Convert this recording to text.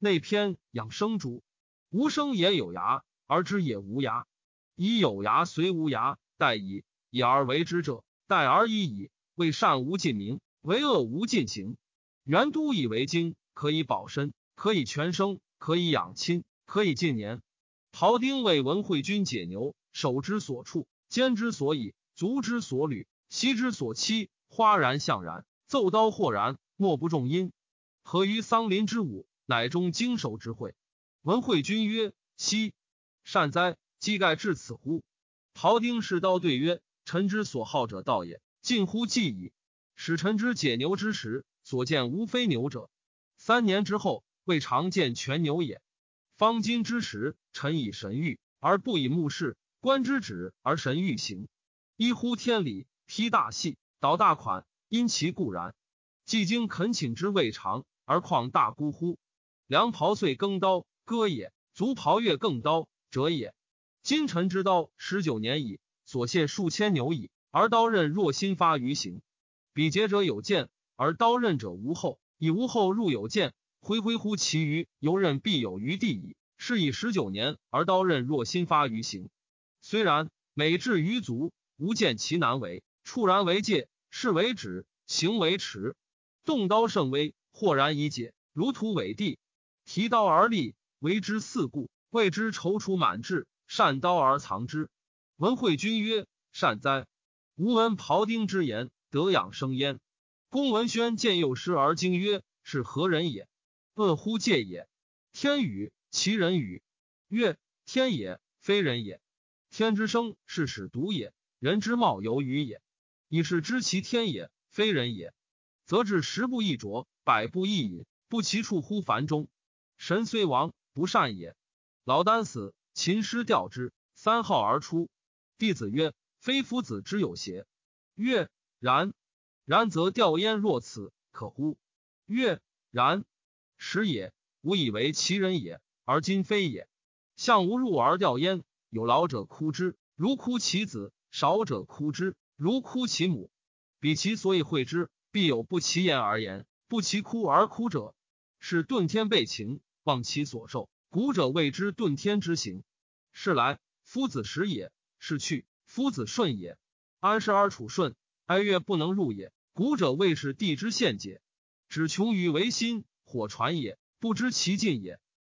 内篇养生主，无生也有涯，而知也无涯。以有涯随无涯，待以以而为之者，殆而已矣。为善无尽名，为恶无尽行。元都以为经，可以保身，可以全生，可以养亲，可以尽年。庖丁为文惠君解牛，手之所处，肩之所以，足之所履，膝之所期，花然向然，奏刀豁然，莫不重音。何于桑林之舞，乃中经手之会。文惠君曰：“奚善哉！机盖至此乎？”庖丁士刀对曰：“臣之所好者道也，近乎计矣。使臣之解牛之时，所见无非牛者。三年之后，未尝见全牛也。方今之时，臣以神谕，而不以目视；观之止，而神欲行。一乎天理，披大细，导大款，因其固然。既经恳请之未尝，而况大孤乎？良庖遂更刀，割也；足庖月更刀，折也。今臣之刀十九年矣，所献数千牛矣，而刀刃若新发于行。比劫者有剑，而刀刃者无后；以无后入有剑，挥挥乎其余，游刃必有余地矣。是以十九年，而刀刃若新发于行。虽然，每至于足，无见其难为。触然为戒，是为止，行为迟。动刀甚微，豁然以解，如图伟地。提刀而立，为之四顾，谓之踌躇满志。善刀而藏之。文惠君曰：“善哉！吾闻庖丁之言，得养生焉。”公文宣见幼师而惊曰：“是何人也？”问乎介也。天与。其人与曰：“天也，非人也。天之生，是使独也；人之貌，由于也。以是知其天也，非人也，则至十步一啄，百步一饮，不其处乎凡中。神虽亡，不善也。老聃死，秦师吊之，三号而出。弟子曰：‘非夫子之有邪？’曰：‘然。’然则吊焉若此，可乎？曰：‘然。’时也，吾以为其人也。”而今非也。相无入而吊焉，有老者哭之，如哭其子；少者哭之，如哭其母。彼其所以会之，必有不其言而言，不其哭而哭者，是遁天背情，望其所受。古者谓之遁天之行。是来，夫子时也；是去，夫子顺也。安时而处顺，哀乐不能入也。古者谓是地之陷解，只穷于为心，火传也，不知其尽也。